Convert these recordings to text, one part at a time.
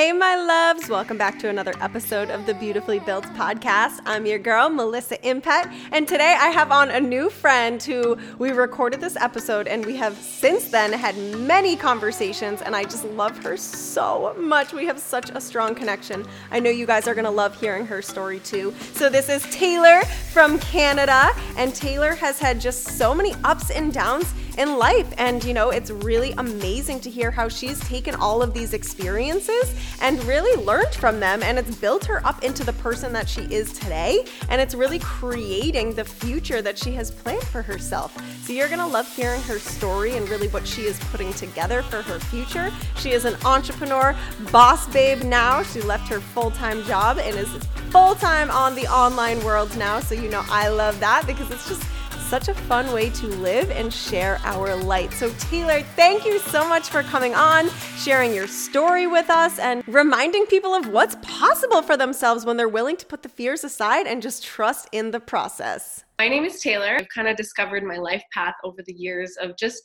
Hey, my loves, welcome back to another episode of the Beautifully Built podcast. I'm your girl, Melissa Impett, and today I have on a new friend who we recorded this episode, and we have since then had many conversations, and I just love her so much. We have such a strong connection. I know you guys are gonna love hearing her story too. So, this is Taylor from Canada, and Taylor has had just so many ups and downs in life. And, you know, it's really amazing to hear how she's taken all of these experiences and really learned from them. And it's built her up into the person that she is today. And it's really creating the future that she has planned for herself. So you're going to love hearing her story and really what she is putting together for her future. She is an entrepreneur, boss babe now. She left her full time job and is full time on the online world now. So, you know, I love that because it's just such a fun way to live and share our light. So, Taylor, thank you so much for coming on, sharing your story with us, and reminding people of what's possible for themselves when they're willing to put the fears aside and just trust in the process. My name is Taylor. I've kind of discovered my life path over the years of just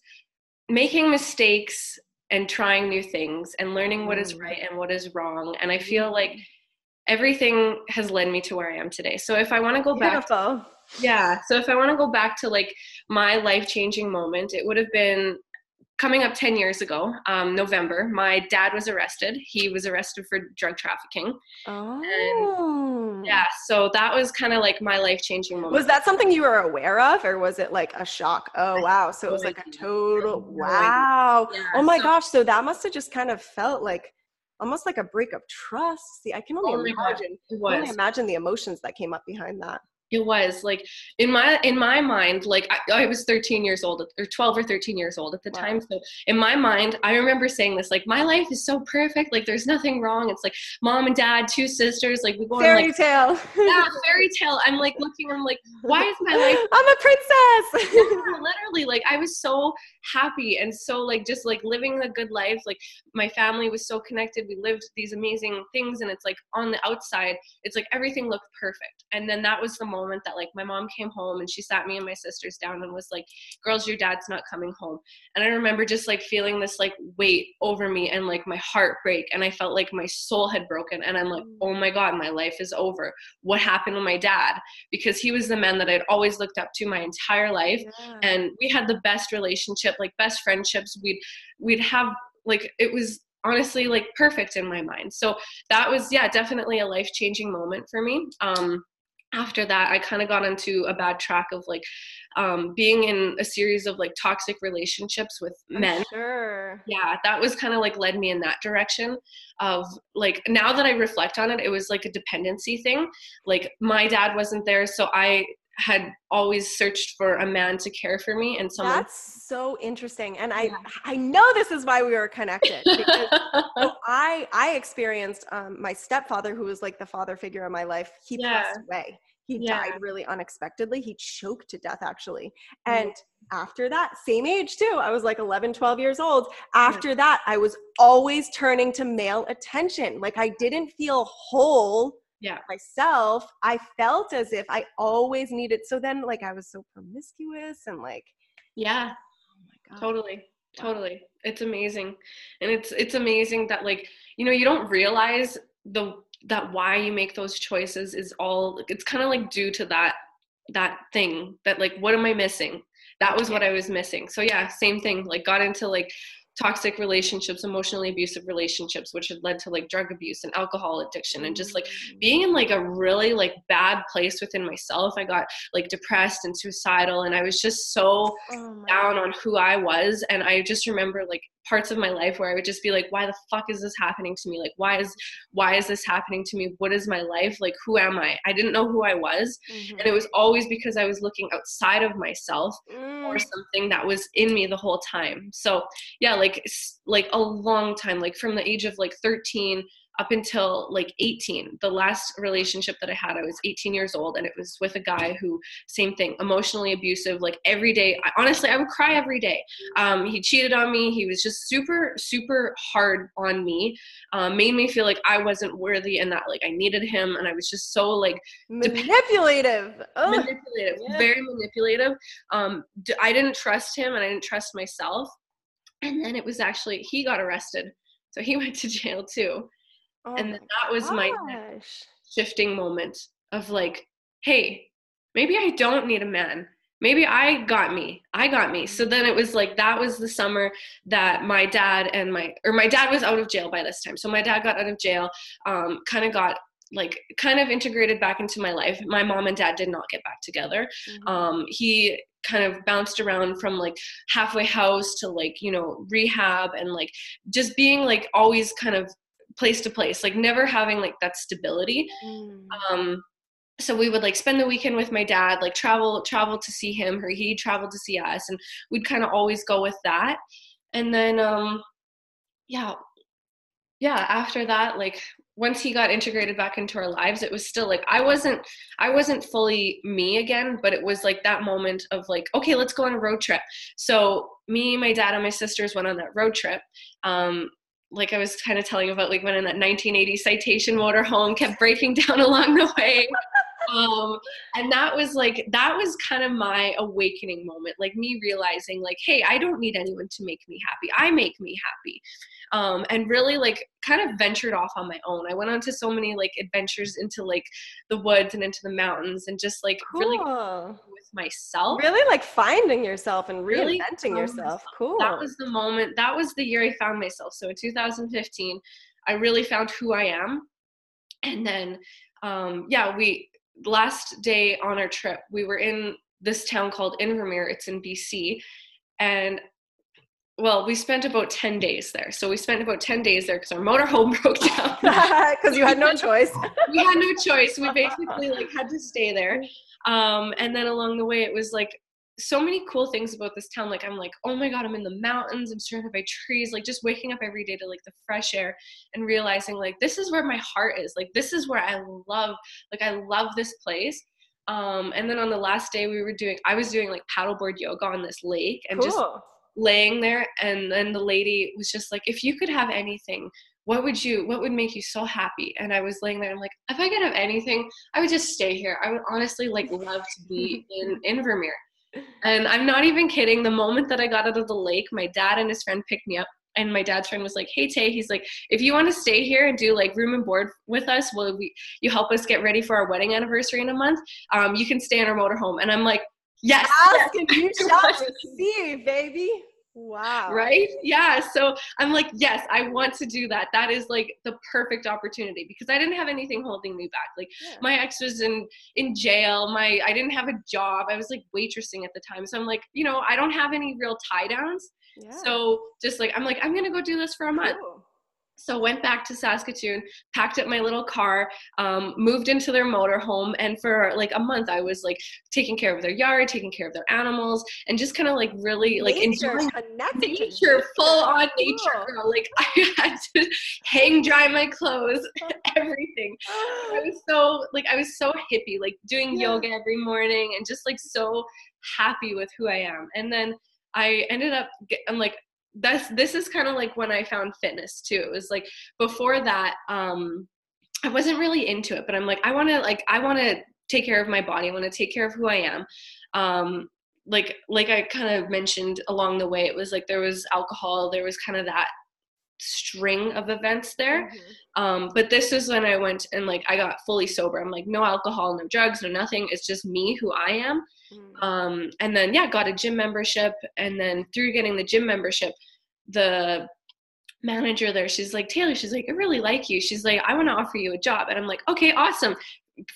making mistakes and trying new things and learning what is mm. right and what is wrong. And I feel like mm. everything has led me to where I am today. So if I want to go Beautiful. back yeah so if i want to go back to like my life changing moment it would have been coming up 10 years ago um, november my dad was arrested. He was arrested for drug trafficking. Oh. And yeah so that was kind of like my life changing moment. Was that something you were aware of or was it like a shock? Oh wow so it was like a total wow. Yeah, oh my so, gosh so that must have just kind of felt like almost like a break of trust. See i can only oh imagine. only imagine the emotions that came up behind that it was like in my in my mind like I, I, was 13 years old or 12 or 13 years old at the wow. time so in my mind i remember saying this like my life is so perfect like there's nothing wrong it's like mom and dad two sisters like we go fairy on like tale yeah fairy tale i'm like looking i'm like why is my life i'm a princess yeah, literally like i was so happy and so like just like living the good life like my family was so connected we lived these amazing things and it's like on the outside it's like everything looked perfect and then that was the moment that like my mom came home and she sat me and my sisters down and was like girls your dad's not coming home. And i remember just like feeling this like weight over me and like my heart break and i felt like my soul had broken and i'm like oh my god my life is over. What happened to my dad? Because he was the man that i'd always looked up to my entire life yeah. and we had the best relationship like best friendships. We'd we'd have like it was honestly like perfect in my mind. So that was yeah definitely a life changing moment for me. Um after that i kind of got into a bad track of like um, being in a series of like toxic relationships with men sure. yeah that was kind of like led me in that direction of like now that i reflect on it it was like a dependency thing like my dad wasn't there so i had always searched for a man to care for me and someone that's so interesting and i yeah. i know this is why we were connected because so i i experienced um, my stepfather who was like the father figure of my life he yeah. passed away. He yeah. died really unexpectedly. He choked to death actually. And after that same age too. I was like 11 12 years old. After that i was always turning to male attention. Like i didn't feel whole yeah. myself i felt as if i always needed so then like i was so promiscuous and like yeah. oh my god. Totally totally. It's amazing. And it's it's amazing that like you know you don't realize the that why you make those choices is all it's kind of like due to that that thing that like what am i missing? That was what i was missing. So yeah same thing like got into like toxic relationships, emotionally abusive relationships, which had led to like drug abuse and alcohol addiction and just like mm. being in like a really like bad place within myself. I got like depressed and suicidal and I was just so oh down on who I was. And I just remember like parts of my life where I would just be like, why the fuck is this happening to me? Like, why is, why is this happening to me? What is my life? Like, who am I? I didn't know who I was. Mm-hmm. And it was always because I was looking outside of myself mm. for something that was in me the whole time. So yeah, like, like a long time, like from the age of like 13 up until like 18 the last relationship that i had i was 18 years old and it was with a guy who same thing emotionally abusive like every day. I, honestly i would cry every day. Um, he cheated on me. He was just super super hard on me um, made me feel like i wasn't worthy and that like i needed him and i was just so like manipulative. Manipulative. Yeah. very manipulative. Um, i didn't trust him and i didn't trust myself. And then it was actually he got arrested. So he went to jail too Oh and that was my shifting moment of like, hey, maybe I don't need a man. Maybe I got me. I got me. So then it was like that was the summer that my dad and my or my dad was out of jail by this time. So my dad got out of jail, um, kind of got like kind of integrated back into my life. My mom and dad did not get back together. Mm-hmm. Um, he kind of bounced around from like halfway house to like you know rehab and like just being like always kind of place to place like never having like that stability. Mm. um so we would like spend the weekend with my dad like travel travel to see him or he traveled to see us and we'd kind of always go with that. And then um yeah yeah after that like once he got integrated back into our lives it was still like i wasn't i wasn't fully me again but it was like that moment of like okay let's go on a road trip. So me my dad and my sisters went on that road trip um like I was kind of telling about, like when in that 1980 citation motorhome kept breaking down along the way. Um, and that was like that was kind of my awakening moment, like me realizing, like, hey, I don't need anyone to make me happy. I make me happy um, and really like kind of ventured off on my own. I went on to so many like adventures into like the woods and into the mountains and just like cool. really with myself. Really like finding yourself and reinventing really yourself. Myself. Cool. That was the moment. That was the year I found myself. So in 2015, I really found who I am. And then, um, yeah, we last day on our trip, we were in this town called Invermere. It's in BC. And well, we spent about 10 days there. So we spent about 10 days there because our motorhome broke down. Because you had no choice. we had no choice. We basically like had to stay there. Um, and then along the way, it was like so many cool things about this town. Like I'm like, oh my God, I'm in the mountains. I'm surrounded by trees. Like just waking up every day to like the fresh air and realizing like this is where my heart is. Like this is where I love, like I love this place. Um, and then on the last day we were doing, I was doing like paddleboard yoga on this lake and cool. just laying there and then the lady was just like if you could have anything what would you what would make you so happy and i was laying there i'm like if i could have anything i would just stay here i would honestly like love to be in invermere and i'm not even kidding the moment that i got out of the lake my dad and his friend picked me up and my dad's friend was like hey tay he's like if you want to stay here and do like room and board with us will we you help us get ready for our wedding anniversary in a month um, you can stay in our motorhome and i'm like Yes. And you shall receive, baby. Wow. Right? Yeah. So I'm like, yes, I want to do that. That is like the perfect opportunity because I didn't have anything holding me back. Like yeah. my ex was in in jail. My I didn't have a job. I was like waitressing at the time. So I'm like, you know, I don't have any real tie downs. Yeah. So just like I'm like, I'm gonna go do this for a month. Cool. So went back to Saskatoon, packed up my little car, um, moved into their motorhome, and for like a month I was like taking care of their yard, taking care of their animals, and just kind of like really like nature, enjoying nature, full on nature. Girl. Like I had to hang dry my clothes, everything. I was so like I was so hippie, like doing yeah. yoga every morning, and just like so happy with who I am. And then I ended up, I'm like, that's this is kind of like when I found fitness too. It was like before that, um, I wasn't really into it, but I'm like, I want to like I want to take care of my body. I want to take care of who I am. Um, like like I kind of mentioned along the way, it was like there was alcohol, there was kind of that string of events there. Mm-hmm. Um, but this is when I went and like I got fully sober. I'm like, no alcohol, no drugs, no nothing. It's just me, who I am. Mm. Um, and then yeah, got a gym membership, and then through getting the gym membership, the manager there, she's like, Taylor, she's like, I really like you. She's like, I want to offer you a job, and I'm like, okay, awesome.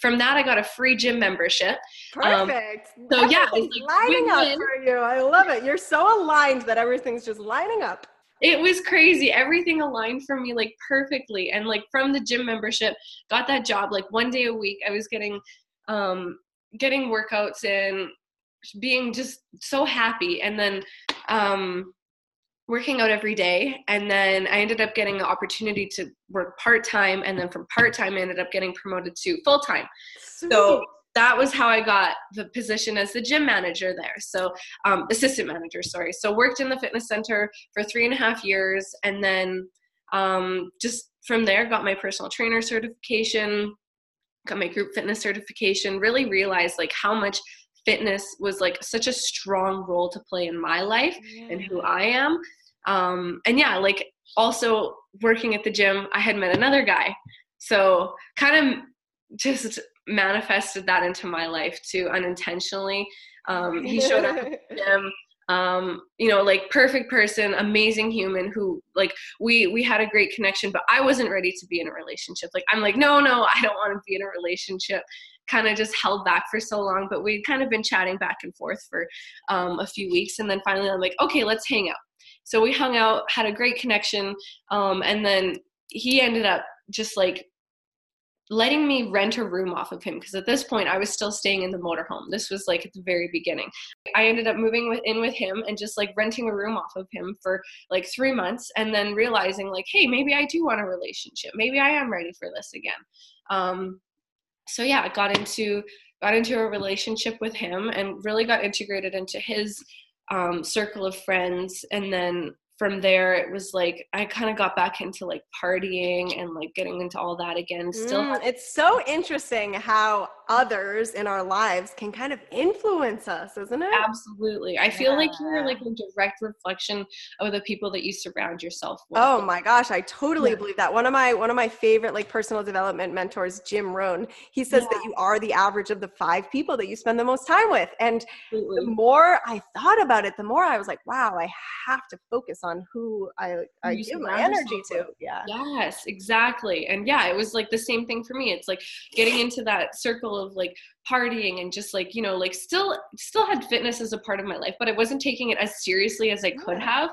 From that, I got a free gym membership. Um, Perfect. Um, so yeah, like, lining win-win. up for you. I love it. You're so aligned that everything's just lining up it was crazy. Everything aligned for me like perfectly. And like from the gym membership got that job like one day a week. I was getting um getting workouts and being just so happy. And then um, working out every day. And then i ended up getting the opportunity to work part-time. And then from part-time i ended up getting promoted to full-time. So that was how i got the position as the gym manager there so um, assistant manager sorry so worked in the fitness center for three and a half years and then um, just from there got my personal trainer certification got my group fitness certification, really realized like how much fitness was like such a strong role to play in my life yeah. and who I am. Um, and yeah, like also working at the gym, I had met another guy. So kind of just manifested that into my life too unintentionally. Um, he showed up at the gym um, you know, like perfect person, amazing human who like we we had a great connection, but I wasn't ready to be in a relationship. Like I'm like, no, no, I don't want to be in a relationship. Kind of just held back for so long, but we'd kind of been chatting back and forth for um, a few weeks, and then finally I'm like, okay, let's hang out. So we hung out, had a great connection, um, and then he ended up just like letting me rent a room off of him because at this point I was still staying in the motorhome. This was like at the very beginning. I ended up moving with, in with him and just like renting a room off of him for like three months and then realizing like, hey, maybe I do want a relationship. Maybe I am ready for this again. Um, so yeah, I got into got into a relationship with him and really got integrated into his um, circle of friends and then from there it was like i kind of got back into like partying and like getting into all that again. Still mm, it's so interesting how others in our lives can kind of influence us isn't it absolutely i feel yeah. like you're like a direct reflection of the people that you surround yourself with oh my gosh i totally yeah. believe that one of my one of my favorite like personal development mentors jim rohn he says yeah. that you are the average of the five people that you spend the most time with and absolutely. the more i thought about it the more i was like wow i have to focus on who I, I give my energy to. Yeah. Yes, exactly. And yeah, it was like the same thing for me. It's like getting into that circle of like partying and just like, you know, like still still had fitness as a part of my life, but I wasn't taking it as seriously as I could have.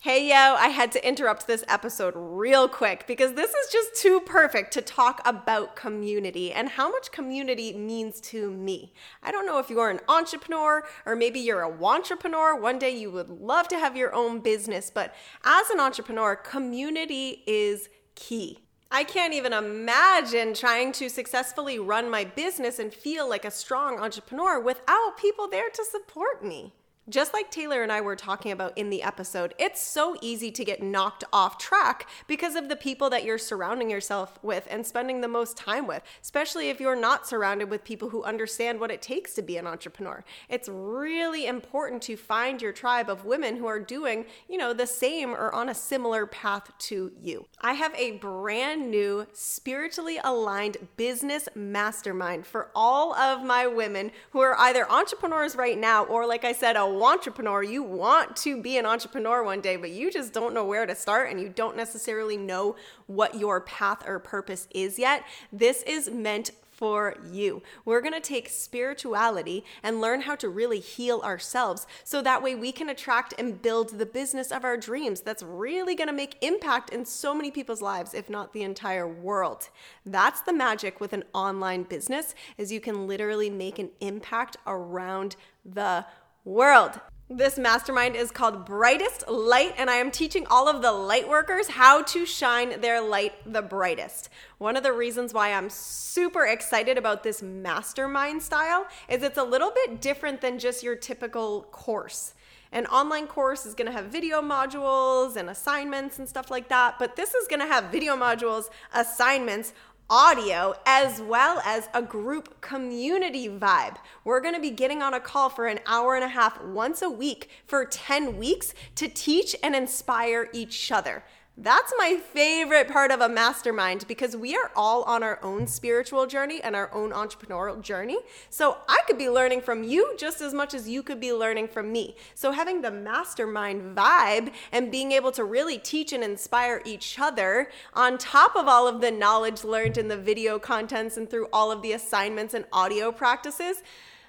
Hey yo, I had to interrupt this episode real quick because this is just too perfect to talk about community and how much community means to me. I don't know if you're an entrepreneur or maybe you're a entrepreneur. One day you would love to have your own business, but as an entrepreneur, community is key. I can't even imagine trying to successfully run my business and feel like a strong entrepreneur without people there to support me. Just like Taylor and I were talking about in the episode, it's so easy to get knocked off track because of the people that you're surrounding yourself with and spending the most time with, especially if you're not surrounded with people who understand what it takes to be an entrepreneur. It's really important to find your tribe of women who are doing, you know, the same or on a similar path to you. I have a brand new spiritually aligned business mastermind for all of my women who are either entrepreneurs right now or like I said, a entrepreneur, you want to be an entrepreneur one day, but you just don't know where to start and you don't necessarily know what your path or purpose is yet, this is meant for you. We're going to take spirituality and learn how to really heal ourselves so that way we can attract and build the business of our dreams that's really going to make impact in so many people's lives if not the entire world. That's the magic with an online business is you can literally make an impact around the world. This mastermind is called Brightest Light, and I am teaching all of the light workers how to shine their light the brightest. One of the reasons why I'm super excited about this mastermind style is it's a little bit different than just your typical course. An online course is going to have video modules and assignments and stuff like that, but this is going to have video modules, assignments, audio as well as a group community vibe. We're going to be getting on a call for an hour and a half once a week for 10 weeks to teach and inspire each other. That's my favorite part of a mastermind because we are all on our own spiritual journey and our own entrepreneurial journey. So I could be learning from you just as much as you could be learning from me. So having the mastermind vibe and being able to really teach and inspire each other on top of all of the knowledge learned in the video contents and through all of the assignments and audio practices.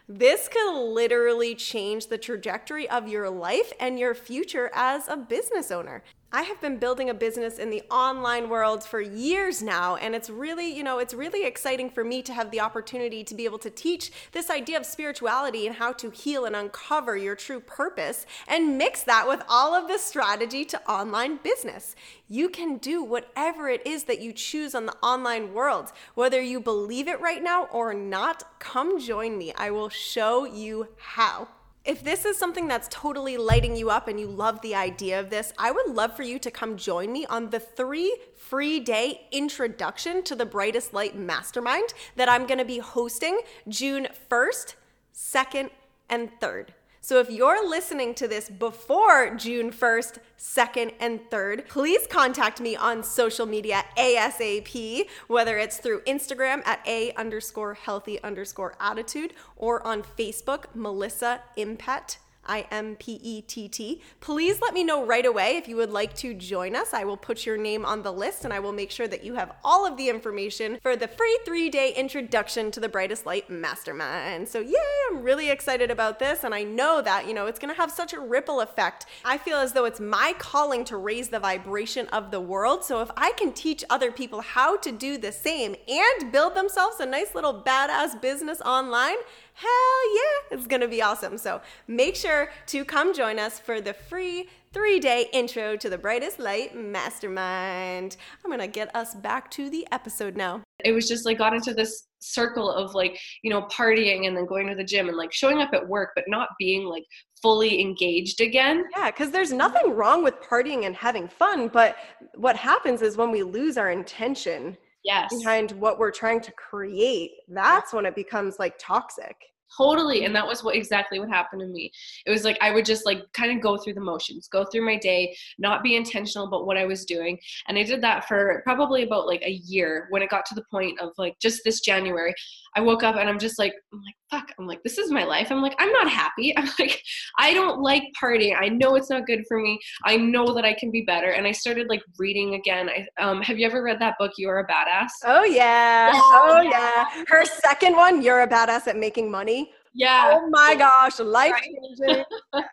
This could literally change the trajectory of your life and your future as a business owner. I have been building a business in the online world for years now, and it's really, you know, it's really exciting for me to have the opportunity to be able to teach this idea of spirituality and how to heal and uncover your true purpose and mix that with all of the strategy to online business. You can do whatever it is that you choose on the online world, whether you believe it right now or not. Come join me. I will show you how. If this is something that's totally lighting you up and you love the idea of this, I would love for you to come join me on the three free day introduction to the Brightest Light Mastermind that I'm gonna be hosting June 1st, 2nd, and 3rd. So if you're listening to this before June 1st, 2nd, and 3rd, please contact me on social media ASAP, whether it's through Instagram at A underscore healthy underscore attitude or on Facebook, Melissa Impett I M P E T T. Please let me know right away if you would like to join us. I will put your name on the list and I will make sure that you have all of the information for the free three day introduction to the Brightest Light Mastermind. So, yay, I'm really excited about this. And I know that, you know, it's going to have such a ripple effect. I feel as though it's my calling to raise the vibration of the world. So, if I can teach other people how to do the same and build themselves a nice little badass business online, hell yeah, it's gonna be awesome. So make sure to come join us for the free three day intro to the Brightest Light Mastermind. I'm gonna get us back to the episode now. It was just like got into this circle of like, you know, partying and then going to the gym and like showing up at work, but not being like fully engaged again. Yeah, because there's nothing wrong with partying and having fun, but what happens is when we lose our intention yes. behind what we're trying to create, that's when it becomes like toxic totally and that was what exactly what happened to me. It was like i would just like kind of go through the motions go through my day not be intentional about what i was doing and i did that for probably about like a year when it got to the point of like just this january i woke up and i'm just like i'm like fuck i'm like this is my life i'm like i'm not happy i'm like i don't like partying i know it's not good for me i know that i can be better and i started like reading again i um have you ever read that book you are a badass? Oh yeah, yeah. oh yeah. Her second one you're a badass at making money yeah. Oh my gosh, life changing.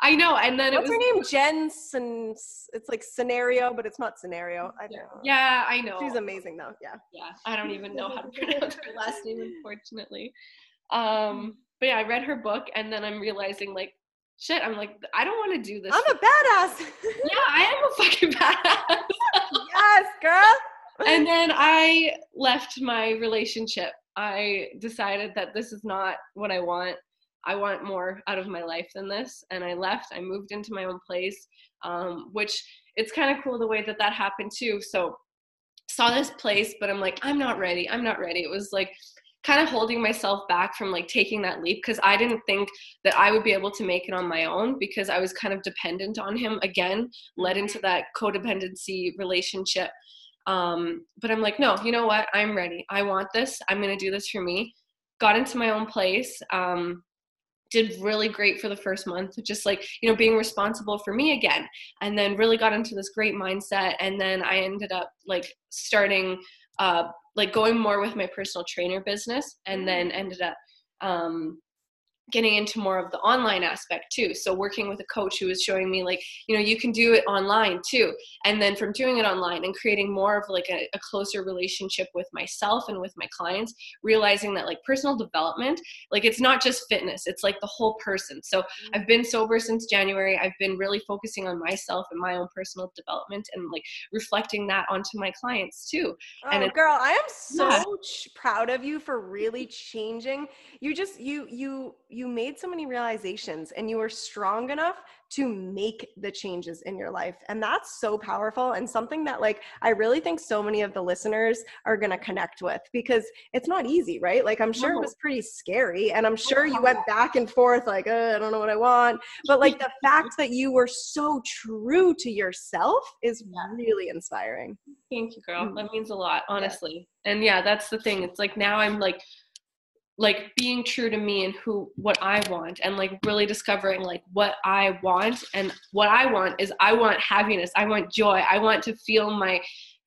I know. And then What's it was her name? Jen and it's like scenario, but it's not scenario. I yeah. yeah, I know. She's amazing though. Yeah. Yeah. I don't even know how to pronounce her last name, unfortunately. Um, but yeah, I read her book and then I'm realizing like shit, I'm like, I don't want to do this. I'm a badass. yeah, I am a fucking badass. yes, girl. and then I left my relationship I decided that this is not what I want. I want more out of my life than this. And I left. I moved into my own place, um, which it's kind of cool the way that that happened too. So saw this place, but I'm like, I'm not ready. I'm not ready. It was like kind of holding myself back from like taking that leap because I didn't think that I would be able to make it on my own because I was kind of dependent on him again, led into that codependency relationship um, but I'm like, no, you know what? I'm ready. I want this. I'm going to do this for me. Got into my own place. Um, did really great for the first month, just like, you know, being responsible for me again. And then really got into this great mindset. And then I ended up like starting, uh, like going more with my personal trainer business and then ended up um, getting into more of the online aspect too. So working with a coach who was showing me like you know you can do it online too. And then from doing it online and creating more of like a, a, closer relationship with myself and with my clients realizing that like personal development like it's not just fitness it's like the whole person. So mm-hmm. i've been sober since january. I've been really focusing on myself and my own personal development and like reflecting that onto my clients too. Oh, and girl i am so yeah. proud of you for really changing. You just you you you made so many realizations and you were strong enough to make the changes in your life. And that's so powerful and something that like i really think so many of the listeners are going to connect with because it's not easy right? Like i'm sure no. it was pretty scary and i'm sure you went back and forth like i don't know what i want. But like the fact that you were so true to yourself is really inspiring. Thank you girl. Mm. that means a lot honestly. And yeah that's the thing. It's like now i'm like like being true to me and who what I want and like really discovering like what I want. And what I want is I want happiness. I want joy. I want to feel my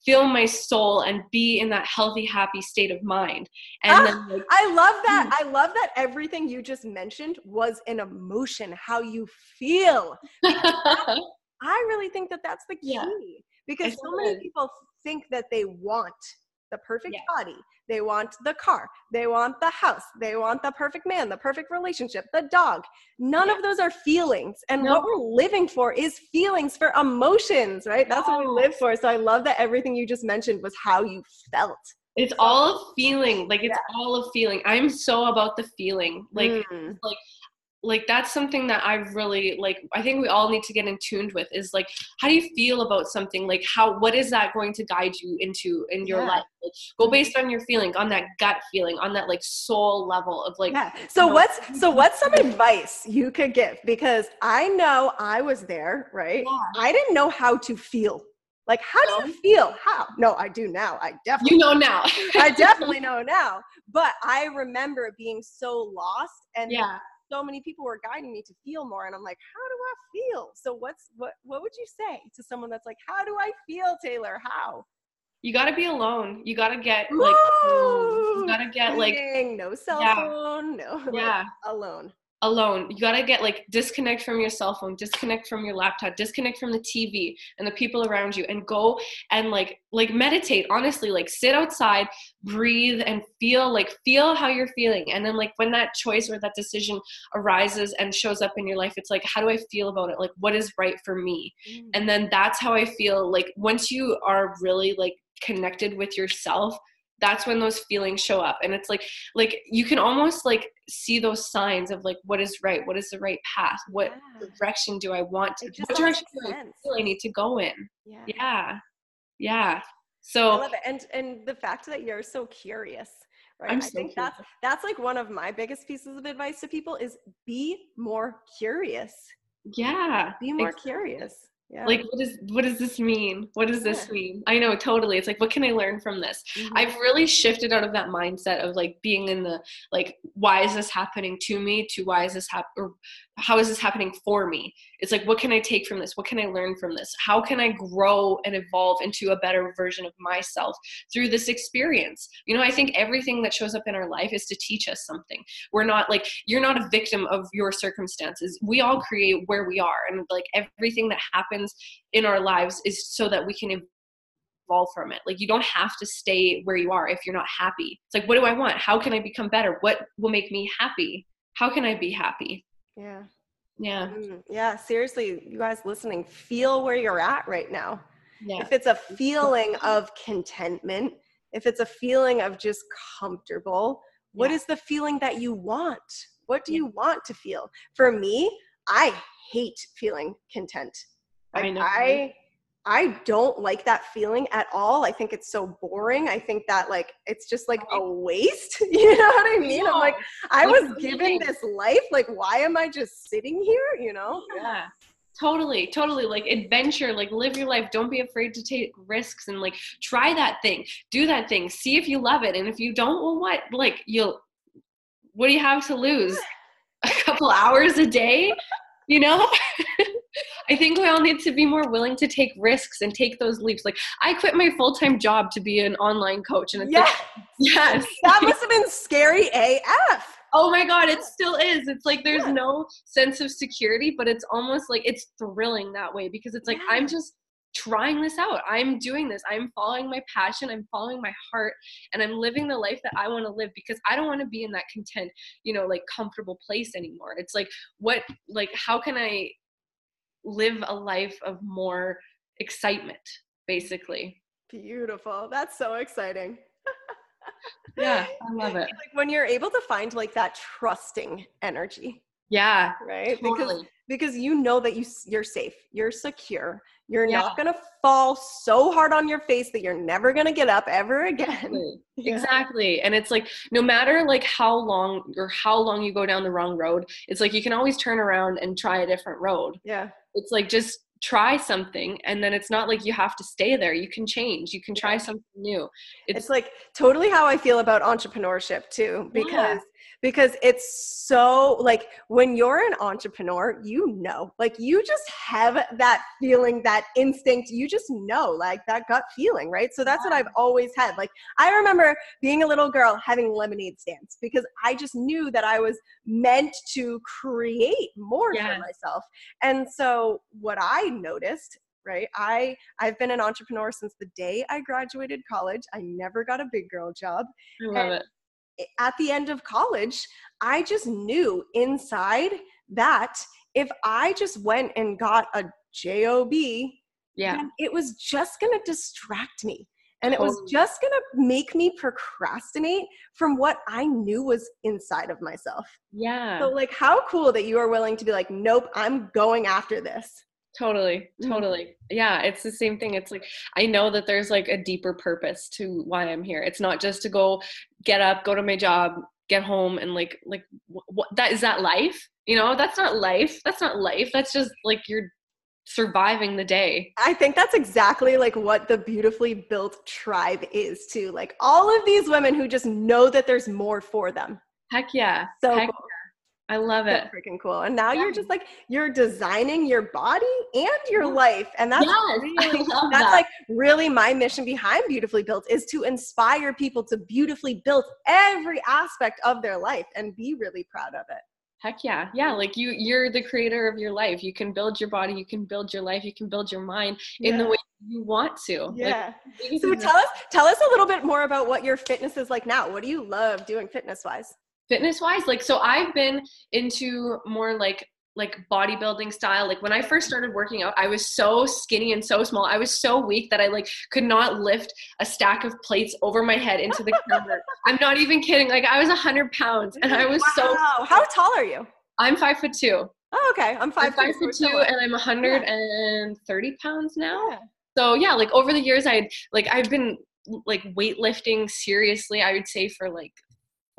feel my soul and be in that healthy happy state of mind. And ah, then like, I love that. Mm. I love that everything you just mentioned was an emotion how you feel. I really think that that's the key yeah. because so many people think that they want the perfect yes. body. They want the car. They want the house. They want the perfect man, the perfect relationship, the dog. None yes. of those are feelings. And what we're living for is feelings for emotions, right? That's what we live for. So I love that everything you just mentioned was how you felt. It's all of feeling. Like it's yeah. all of feeling. I'm so about the feeling. Like mm. like like that's something that i really like i think we all need to get in tuned with is like how do you feel about something like how what is that going to guide you into in your yeah. life like go based on your feeling, on that gut feeling, on that like soul level of like. Yeah. So what's so mm-hmm. what's some advice you could give? Because I know I was there, right? Yeah. I didn't know how to feel. Like, how do you feel? How? No, I do now. I definitely you know now. I definitely know now. But I remember being so lost, and yeah, so many people were guiding me to feel more. And I'm like, how do I feel? So what's what? What would you say to someone that's like, how do I feel, Taylor? How? You gotta be alone. You gotta get like, you gotta get like, no cell yeah. phone, no, yeah, alone alone. You got to get like disconnect from your cell phone, disconnect from your laptop, disconnect from the TV and the people around you and go and like like meditate. Honestly, like sit outside, breathe and feel like feel how you're feeling. And then like when that choice or that decision arises and shows up in your life, it's like how do I feel about it? Like what is right for me? Mm. And then that's how I feel like once you are really like connected with yourself that's when those feelings show up. And it's like like you can almost like see those signs of like what is right what is the right path what yeah. direction do i want to what direction do i feel i need to go in. Yeah. Yeah. Yeah. So i love it. And and the fact that you're so curious right? I'm i so think curious. that's that's like one of my biggest pieces of advice to people is be more curious. Yeah. Be more exactly. curious yeah. like what does what does this mean what does this yeah. mean i know totally it's like what can i learn from this mm-hmm. i've really shifted out of that mindset of like being in the like why is this happening to me to why is this happening or how is this happening for me it's like what can i take from this what can i learn from this how can i grow and evolve into a better version of myself through this experience you know i think everything that shows up in our life is to teach us something we're not like you're not a victim of your circumstances we all create where we are and like everything that happens in our lives is so that we can evolve from it. Like you don't have to stay where you are if you're not happy. It's like, what do I want? How can I become better? What will make me happy? How can I be happy? Yeah. Yeah. Mm, yeah. Seriously, you guys listening, feel where you're at right now. Yeah. If it's a feeling of contentment, if it's a feeling of just comfortable, what yeah. is the feeling that you want? What do you want to feel? For me, I hate feeling content. Like I know. I I don't like that feeling at all. I think it's so boring. I think that like it's just like a waste. You know what I mean? I'm like, I was given this life. Like, why am I just sitting here? You know? Yeah. Totally, totally. Like adventure, like live your life. Don't be afraid to take risks and like try that thing. Do that thing. See if you love it. And if you don't, well what? Like you'll what do you have to lose? A couple hours a day? You know? I think we all need to be more willing to take risks and take those leaps. Like I quit my full time job to be an online coach, and it's yes, like, yes, that must have been scary AF. Oh my god, it still is. It's like there's yeah. no sense of security, but it's almost like it's thrilling that way because it's like yeah. I'm just trying this out. I'm doing this. I'm following my passion. I'm following my heart and I'm living the life that I want to live because I don't want to be in that content, you know, like comfortable place anymore. It's like what like how can I live a life of more excitement, basically. Beautiful. That's so exciting. yeah, I love it. Like when you're able to find like that trusting energy. Yeah. Right? Totally. Because because you know that you you're safe. You're secure. You're yeah. not going to fall so hard on your face that you're never going to get up ever again. Exactly. Yeah. exactly. And it's like no matter like how long or how long you go down the wrong road, it's like you can always turn around and try a different road. Yeah. It's like just try something and then it's not like you have to stay there you can change you can try something new it's, it's like totally how i feel about entrepreneurship too because yeah because it's so like when you're an entrepreneur, you know, like you just have that feeling, that instinct, you just know, like that gut feeling, right? So that's what I've always had. Like I remember being a little girl having lemonade stands because I just knew that I was meant to create more yeah. for myself. And so what I noticed right i i've been an entrepreneur since the day i graduated college i never got a big girl job i love and, it at the end of college, I just knew inside that if I just went and got a job, yeah, it was just going to distract me. And it was just going to make me procrastinate from what I knew was inside of myself. Yeah. So, like, how cool that you are willing to be like, nope, I'm going after this. Totally, mm-hmm. totally. Yeah, it's the same thing. It's like I know that there's like a deeper purpose to why I'm here. It's not just to go get up, go to my job, get home and like like what that is that life? You know, that's not life. That's not life. That's just like you're surviving the day. I think that's exactly like what the beautifully built tribe is too. Like all of these women who just know that there's more for them. Heck yeah. So Heck cool. I love it. That's freaking cool. And now yeah. you're just like you're designing your body and your life. And that's yes, really that's that. like really my mission behind Beautifully Built is to inspire people to beautifully build every aspect of their life and be really proud of it. Heck yeah. Yeah, like you you're the creator of your life. You can build your body, you can build your life, you can build your mind in the way you want to. Yeah. Like, so tell us tell us a little bit more about what your fitness is like now. What do you love doing fitness wise? Fitness wise like so i've been into more like like bodybuilding style like when i first started working out i was so skinny and so small i was so weak that i like could not lift a stack of plates over my head into the counter i'm not even kidding like i was 100 pounds and i was wow. so how tall are you i'm five foot two Oh, okay. I'm five, I'm five foot two, and I'm 130 yeah. pounds now. Yeah. So yeah, like over the years, I'd like I've been like weightlifting seriously. I would say for like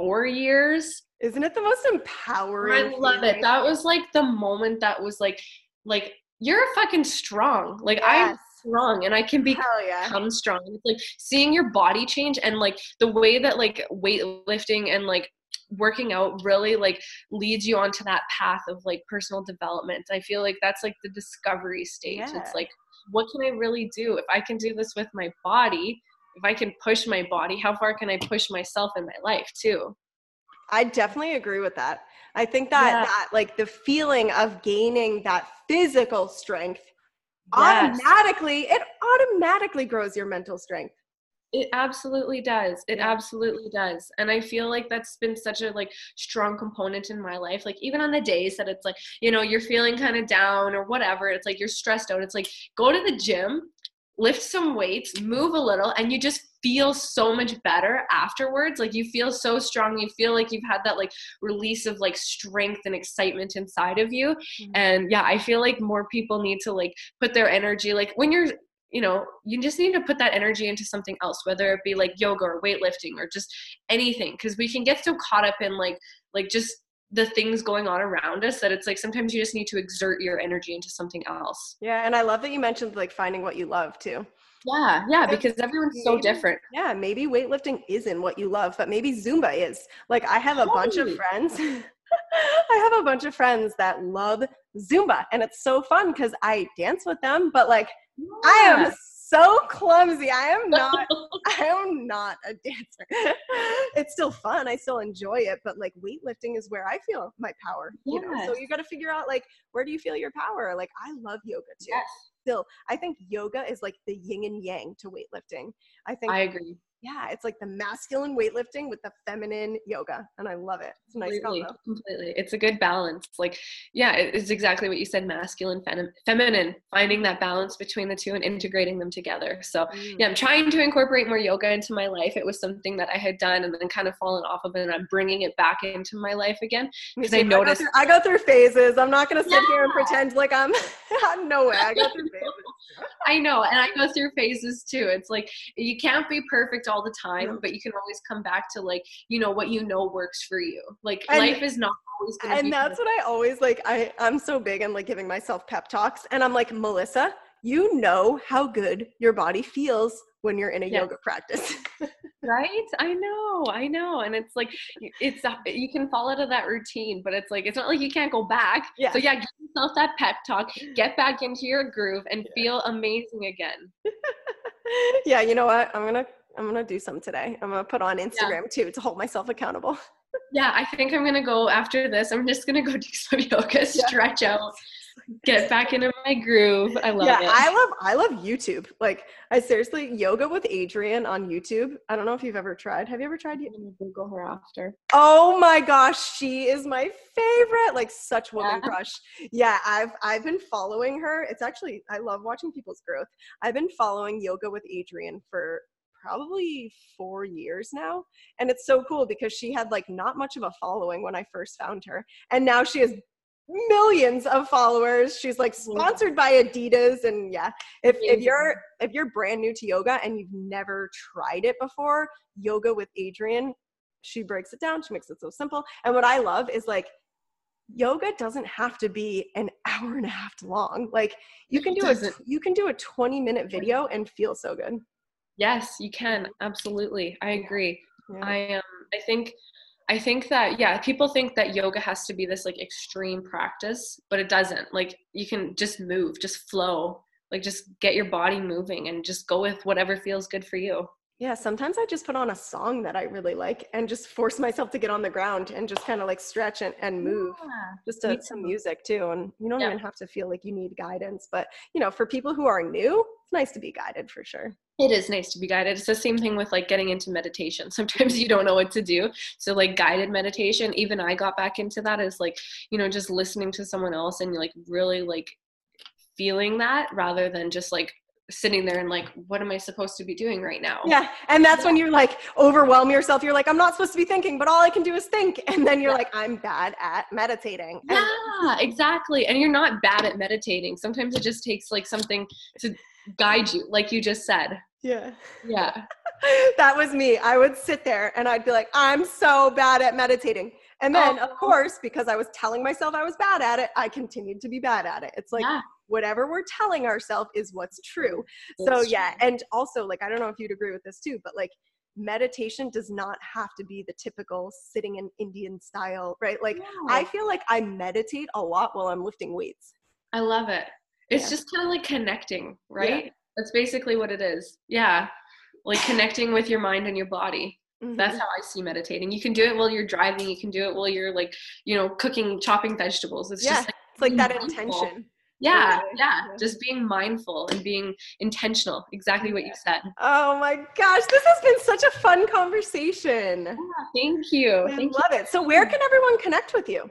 four years. Isn't it the most empowering? I love feeling? it. That was like the moment that was like, like you're fucking strong. Like yes. I'm strong and I can become yeah. strong. It's like seeing your body change and like the way that like weightlifting and like working out really like leads you onto that path of like personal development. I feel like that's like the discovery stage. Yeah. It's like what can I really do if I can do this with my body? If I can push my body, how far can I push myself in my life too? I definitely agree with that. I think that yeah. that like the feeling of gaining that physical strength yes. automatically it automatically grows your mental strength. It absolutely does. It yeah. absolutely does. And I feel like that's been such a like strong component in my life. Like even on the days that it's like, you know, you're feeling kind of down or whatever, it's like you're stressed out. It's like go to the gym lift some weights, move a little, and you just feel so much better afterwards. Like you feel so strong. You feel like you've had that like release of like strength and excitement inside of you. Mm-hmm. And yeah, I feel like more people need to like put their energy, like when you're you know, you just need to put that energy into something else, whether it be like yoga or weightlifting or just anything. Cause we can get so caught up in like, like just the things going on around us that it's like sometimes you just need to exert your energy into something else. Yeah, and I love that you mentioned like finding what you love too. Yeah, yeah, because everyone's maybe, so different. Yeah, maybe weightlifting isn't what you love, but maybe Zumba is. Like I have a totally. bunch of friends. I have a bunch of friends that love Zumba and it's so fun cuz I dance with them, but like yeah. I am so clumsy. I am not I am not a dancer. it's still fun. I still enjoy it, but like weightlifting is where I feel my power. Yes. You know? So you got to figure out like where do you feel your power? Like I love yoga too. Yes. Still, I think yoga is like the yin and yang to weightlifting. I think I agree yeah, it's like the masculine weightlifting with the feminine yoga, and I love it. It's a nice completely, combo. Completely, it's a good balance. Like, yeah, it's exactly what you said: masculine, fem- feminine. Finding that balance between the two and integrating them together. So, mm. yeah, I'm trying to incorporate more yoga into my life. It was something that I had done and then kind of fallen off of, it, and I'm bringing it back into my life again because I noticed I go, through, I go, through, phases. I'm not gonna sit yeah. here and pretend like I'm no way. I go through phases. I know, and I go through phases too. It's like you can't be perfect all the time, yeah. but you can always come back to like, you know, what you know works for you. Like and, life is not always going to And that's what I always like I I'm so big and like giving myself pep talks and I'm like, "Melissa, you know how good your body feels when you're in a yes. yoga practice." right i know i know and it's like it's uh, you can fall out of that routine but it's like it's not like you can't go back yeah. so yeah give yourself that pep talk get back into your groove and yeah. feel amazing again yeah you know what i'm gonna I'm gonna do some today. I'm gonna put on Instagram yeah. too to hold myself accountable. yeah, I think I'm gonna go after this. I'm just gonna go do some yoga, stretch yeah. out, get back into my groove. I love yeah, it. I love I love YouTube. Like I seriously yoga with Adriene on YouTube. I don't know if you've ever tried. Have you ever tried? I'm Google her after. Oh my gosh, she is my favorite. Like such woman yeah. crush. Yeah, I've I've been following her. It's actually I love watching people's growth. I've been following yoga with Adriene for probably four years now. And it's so cool because she had like not much of a following when I first found her. And now she has millions of followers. She's like sponsored by Adidas and yeah. If if you're if you're brand new to yoga and you've never tried it before, yoga with Adriene, she breaks it down, she makes it so simple. And what I love is like yoga doesn't have to be an hour and a half long. Like you can do a you can do a 20 minute video and feel so good. Yes, you can. Absolutely. I agree. Yeah. I um I think I think that yeah, people think that yoga has to be this like extreme practice, but it doesn't. Like you can just move, just flow, like just get your body moving and just go with whatever feels good for you. Yeah, sometimes I just put on a song that I really like and just force myself to get on the ground and just kind of like stretch and, and move yeah, just to some music too. And you don't yeah. even have to feel like you need guidance. But, you know, for people who are new, it's nice to be guided for sure. It is nice to be guided. It's the same thing with like getting into meditation. Sometimes you don't know what to do. So like guided meditation, even I got back into that is like, you know, just listening to someone else and like really like feeling that rather than just like sitting there and like what am i supposed to be doing right now? Yeah and that's when you're like overwhelm yourself. You're like i'm not supposed to be thinking but all i can do is think. And then you're yeah. like i'm bad at meditating. Yeah exactly and you're not bad at meditating. Sometimes it just takes like something to guide you like you just said. Yeah. Yeah. That was me. I would sit there and i'd be like i'm so bad at meditating. And then oh. of course because i was telling myself i was bad at it i continued to be bad at it. It's like yeah whatever we're telling ourselves is what's true. so yeah, and also like I don't know if you'd agree with this too, but like meditation does not have to be the typical sitting in Indian style, right? Like I feel like I meditate a lot while I'm lifting weights. I love it. It's yeah. just kind of like connecting, right? Yeah. That's basically what it is. Yeah. Like connecting with your mind and your body. Mm-hmm. That's how I see meditating. You can do it while you're driving. You can do it while you're like, you know, cooking, chopping vegetables. It's yeah. just like, it's like that intention yeah, yeah, just being mindful and being intentional. Exactly what you said. Oh my gosh, this has been such a fun conversation. Yeah, thank you. I thank love you. it. So, where can everyone connect with you?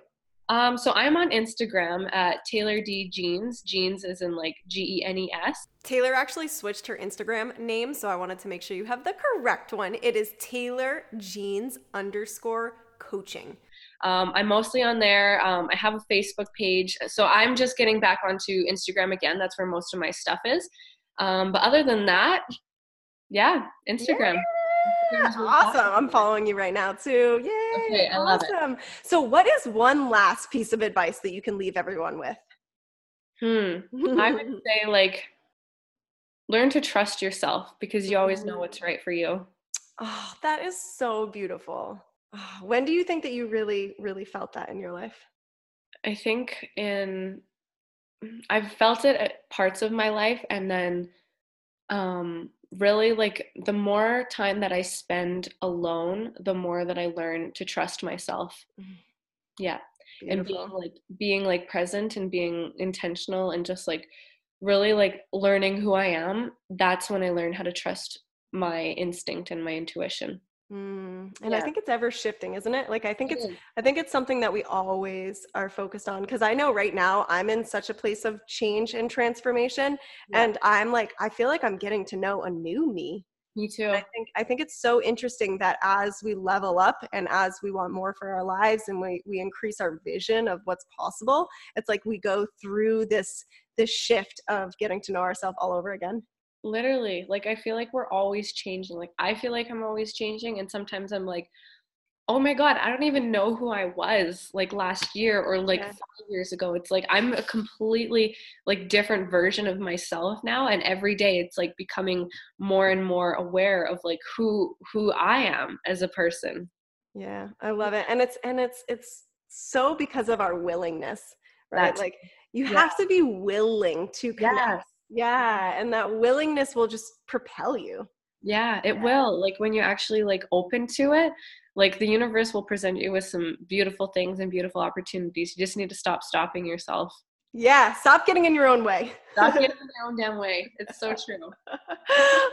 Um, so I'm on Instagram at Taylor D Genes. Genes is in like G E N E S. Taylor actually switched her Instagram name, so I wanted to make sure you have the correct one. It is Taylor Genes underscore coaching. Um, I'm mostly on there. Um, I have a Facebook page. So I'm just getting back onto Instagram again. That's where most of my stuff is. Um, but other than that, yeah, Instagram. Yeah. Awesome. I'm following you right now too. Yay. Okay, I awesome. So what is one last piece of advice that you can leave everyone with? Hmm. I would say like learn to trust yourself because you always know what's right for you. Oh, that is so beautiful. When do you think that you really, really felt that in your life? I think in I've felt it at parts of my life and then um really like the more time that I spend alone, the more that I learn to trust myself. Mm-hmm. Yeah. Beautiful. And being like being like present and being intentional and just like really like learning who I am, that's when I learn how to trust my instinct and my intuition. Mm, and yeah. I think it's ever shifting, isn't it? Like I think it's I think it's something that we always are focused on because I know right now I'm in such a place of change and transformation yeah. and I'm like I feel like I'm getting to know a new me. Me too. I think I think it's so interesting that as we level up and as we want more for our lives and we we increase our vision of what's possible, it's like we go through this this shift of getting to know ourselves all over again literally like i feel like we're always changing like i feel like i'm always changing and sometimes i'm like oh my god i don't even know who i was like last year or like yeah. five years ago it's like i'm a completely like different version of myself now and every day it's like becoming more and more aware of like who who i am as a person yeah i love it and it's and it's it's so because of our willingness right That's, like you yeah. have to be willing to connect yes yeah and that willingness will just propel you. Yeah it yeah. will. Like when you're actually like open to it like the universe will present you with some beautiful things and beautiful opportunities. You just need to stop stopping yourself. Yeah stop getting in your own way. Stop getting in your own damn way. It's so true.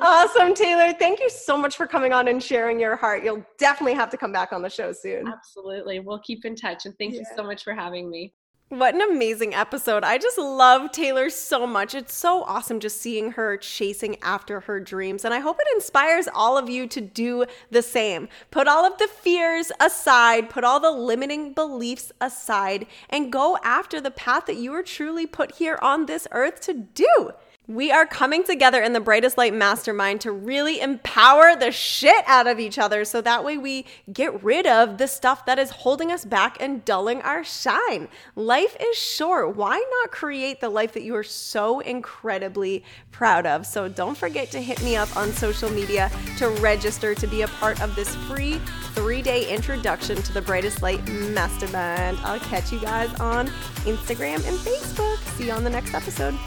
Awesome taylor. Thank you so much for coming on and sharing your heart. You'll definitely have to come back on the show soon. Absolutely. We'll keep in touch and thank yeah. you so much for having me What an amazing episode. I just love Taylor so much. It's so awesome just seeing her chasing after her dreams. And I hope it inspires all of you to do the same. Put all of the fears aside, put all the limiting beliefs aside, and go after the path that you were truly put here on this earth to do. We are coming together in the Brightest Light Mastermind to really empower the shit out of each other so that way we get rid of the stuff that is holding us back and dulling our shine. Life is short. Why not create the life that you are so incredibly proud of? So don't forget to hit me up on social media to register to be a part of this free three day introduction to the Brightest Light Mastermind. I'll catch you guys on Instagram and Facebook. See you on the next episode.